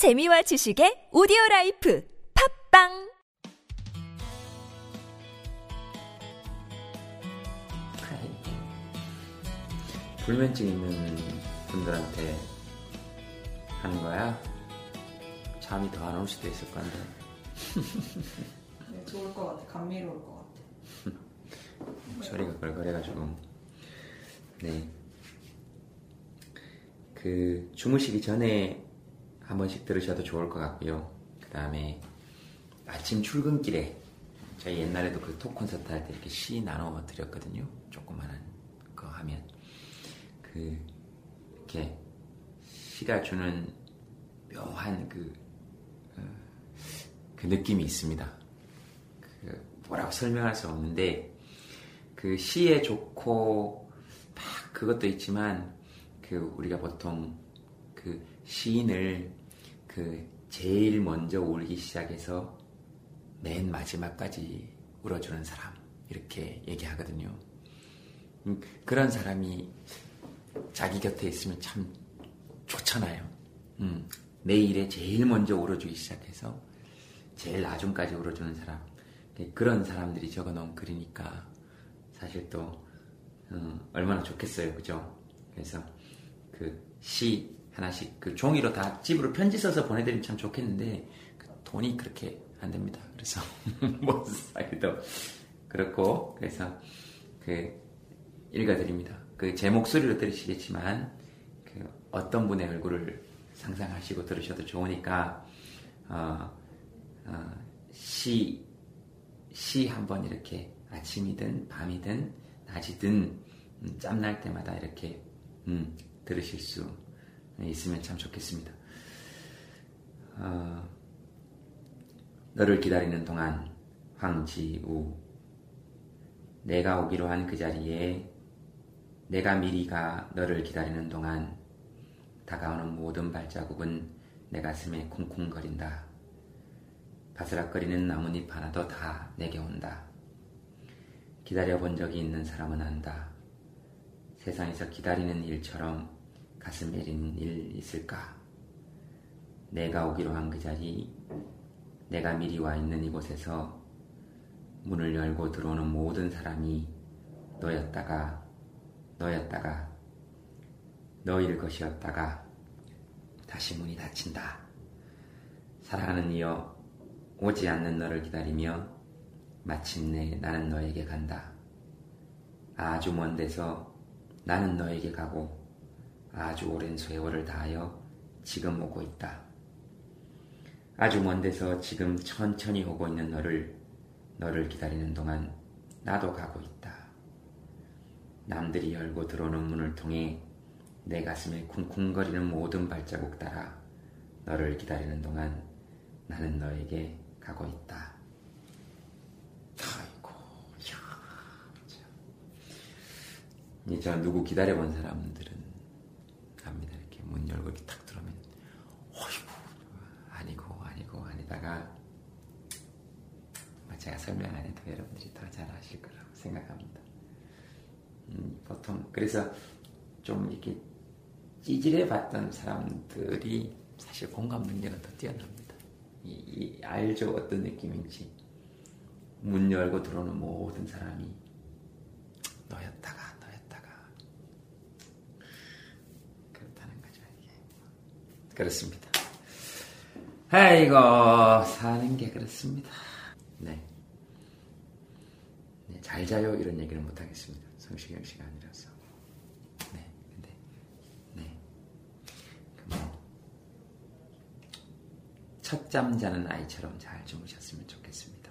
재미와 지식의 오디오 life 팟빵 불면증 있는 분들한테 하는 거야? 잠이 더 안 올 수도 있을 건데. 네, 좋을 것 같아. 감미로울 것 같아. 소리가 걸걸해가지고. 네. 그, 주무시기 전에 한 번씩 들으셔도 좋을 것 같고요. 그 다음에 아침 출근길에 저희 옛날에도 그 톡 콘서트 할 때 이렇게 시 나눠 드렸거든요. 조그만한 거 하면. 그, 이렇게 시가 주는 묘한 그, 어, 그 느낌이 있습니다. 그 뭐라고 설명할 수 없는데 그 시에 좋고 막 그것도 있지만 그 우리가 보통 그 시인을 그 제일 먼저 울기 시작해서 맨 마지막까지 울어주는 사람 이렇게 얘기하거든요. 음, 그런 사람이 자기 곁에 있으면 참 좋잖아요. 음, 내 일에 제일 먼저 울어주기 시작해서 제일 나중까지 울어주는 사람. 그런 사람들이 적어놓은 글이니까 사실 또 어, 얼마나 좋겠어요, 그죠? 그래서 그 시 하나씩 그 종이로 다 집으로 편지 써서 보내드리면 참 좋겠는데 그 돈이 그렇게 안 됩니다. 그래서 못 사기도 그렇고 그래서 그 읽어드립니다. 그 제 목소리로 들으시겠지만 그 어떤 분의 얼굴을 상상하시고 들으셔도 좋으니까 어, 어, 시, 시 한번 이렇게 아침이든 밤이든 낮이든 음, 짬날 때마다 이렇게 음, 들으실 수 있으면 참 좋겠습니다. 어, 너를 기다리는 동안 황지우 내가 오기로 한 그 자리에 내가 미리 가 너를 기다리는 동안 다가오는 모든 발자국은 내 가슴에 쿵쿵거린다. 바스락거리는 나뭇잎 하나도 다 내게 온다. 기다려본 적이 있는 사람은 안다. 세상에서 기다리는 일처럼 가슴 내리는 일 있을까? 내가 오기로 한 그 자리, 내가 미리 와 있는 이곳에서 문을 열고 들어오는 모든 사람이 너였다가, 너였다가, 너일 것이었다가, 다시 문이 닫힌다. 사랑하는 이여, 오지 않는 너를 기다리며 마침내 나는 너에게 간다. 아주 먼 데서 나는 너에게 가고 아주 오랜 세월을 다하여 지금 오고 있다. 아주 먼 데서 지금 천천히 오고 있는 너를 너를 기다리는 동안 나도 가고 있다. 남들이 열고 들어오는 문을 통해 내 가슴에 쿵쿵거리는 모든 발자국 따라 너를 기다리는 동안 나는 너에게 가고 있다. 아이고, 야, 참. 이제 저 누구 기다려본 사람들은. 열고 이렇게 탁 들어오면, 어이구, 아니고, 아니고, 아니다가, 뭐 제가 설명 안 해도 여러분들이 더 잘 아실 거라고 생각합니다. 음, 보통, 그래서 좀 이렇게 찌질해 봤던 사람들이 사실 공감 능력은 더 뛰어납니다. 이, 이 알죠 어떤 느낌인지 문 열고 들어오는 모든 사람이 너였다가 그렇다는 거죠 이게 그렇습니다. 아이고 사는 게 그렇습니다. 네. 네, 잘 자요 이런 얘기는 못 하겠습니다. 성시경 씨가 아니라서. 네, 근데 네. 그 뭐 첫 잠 자는 아이처럼 잘 주무셨으면 좋겠습니다.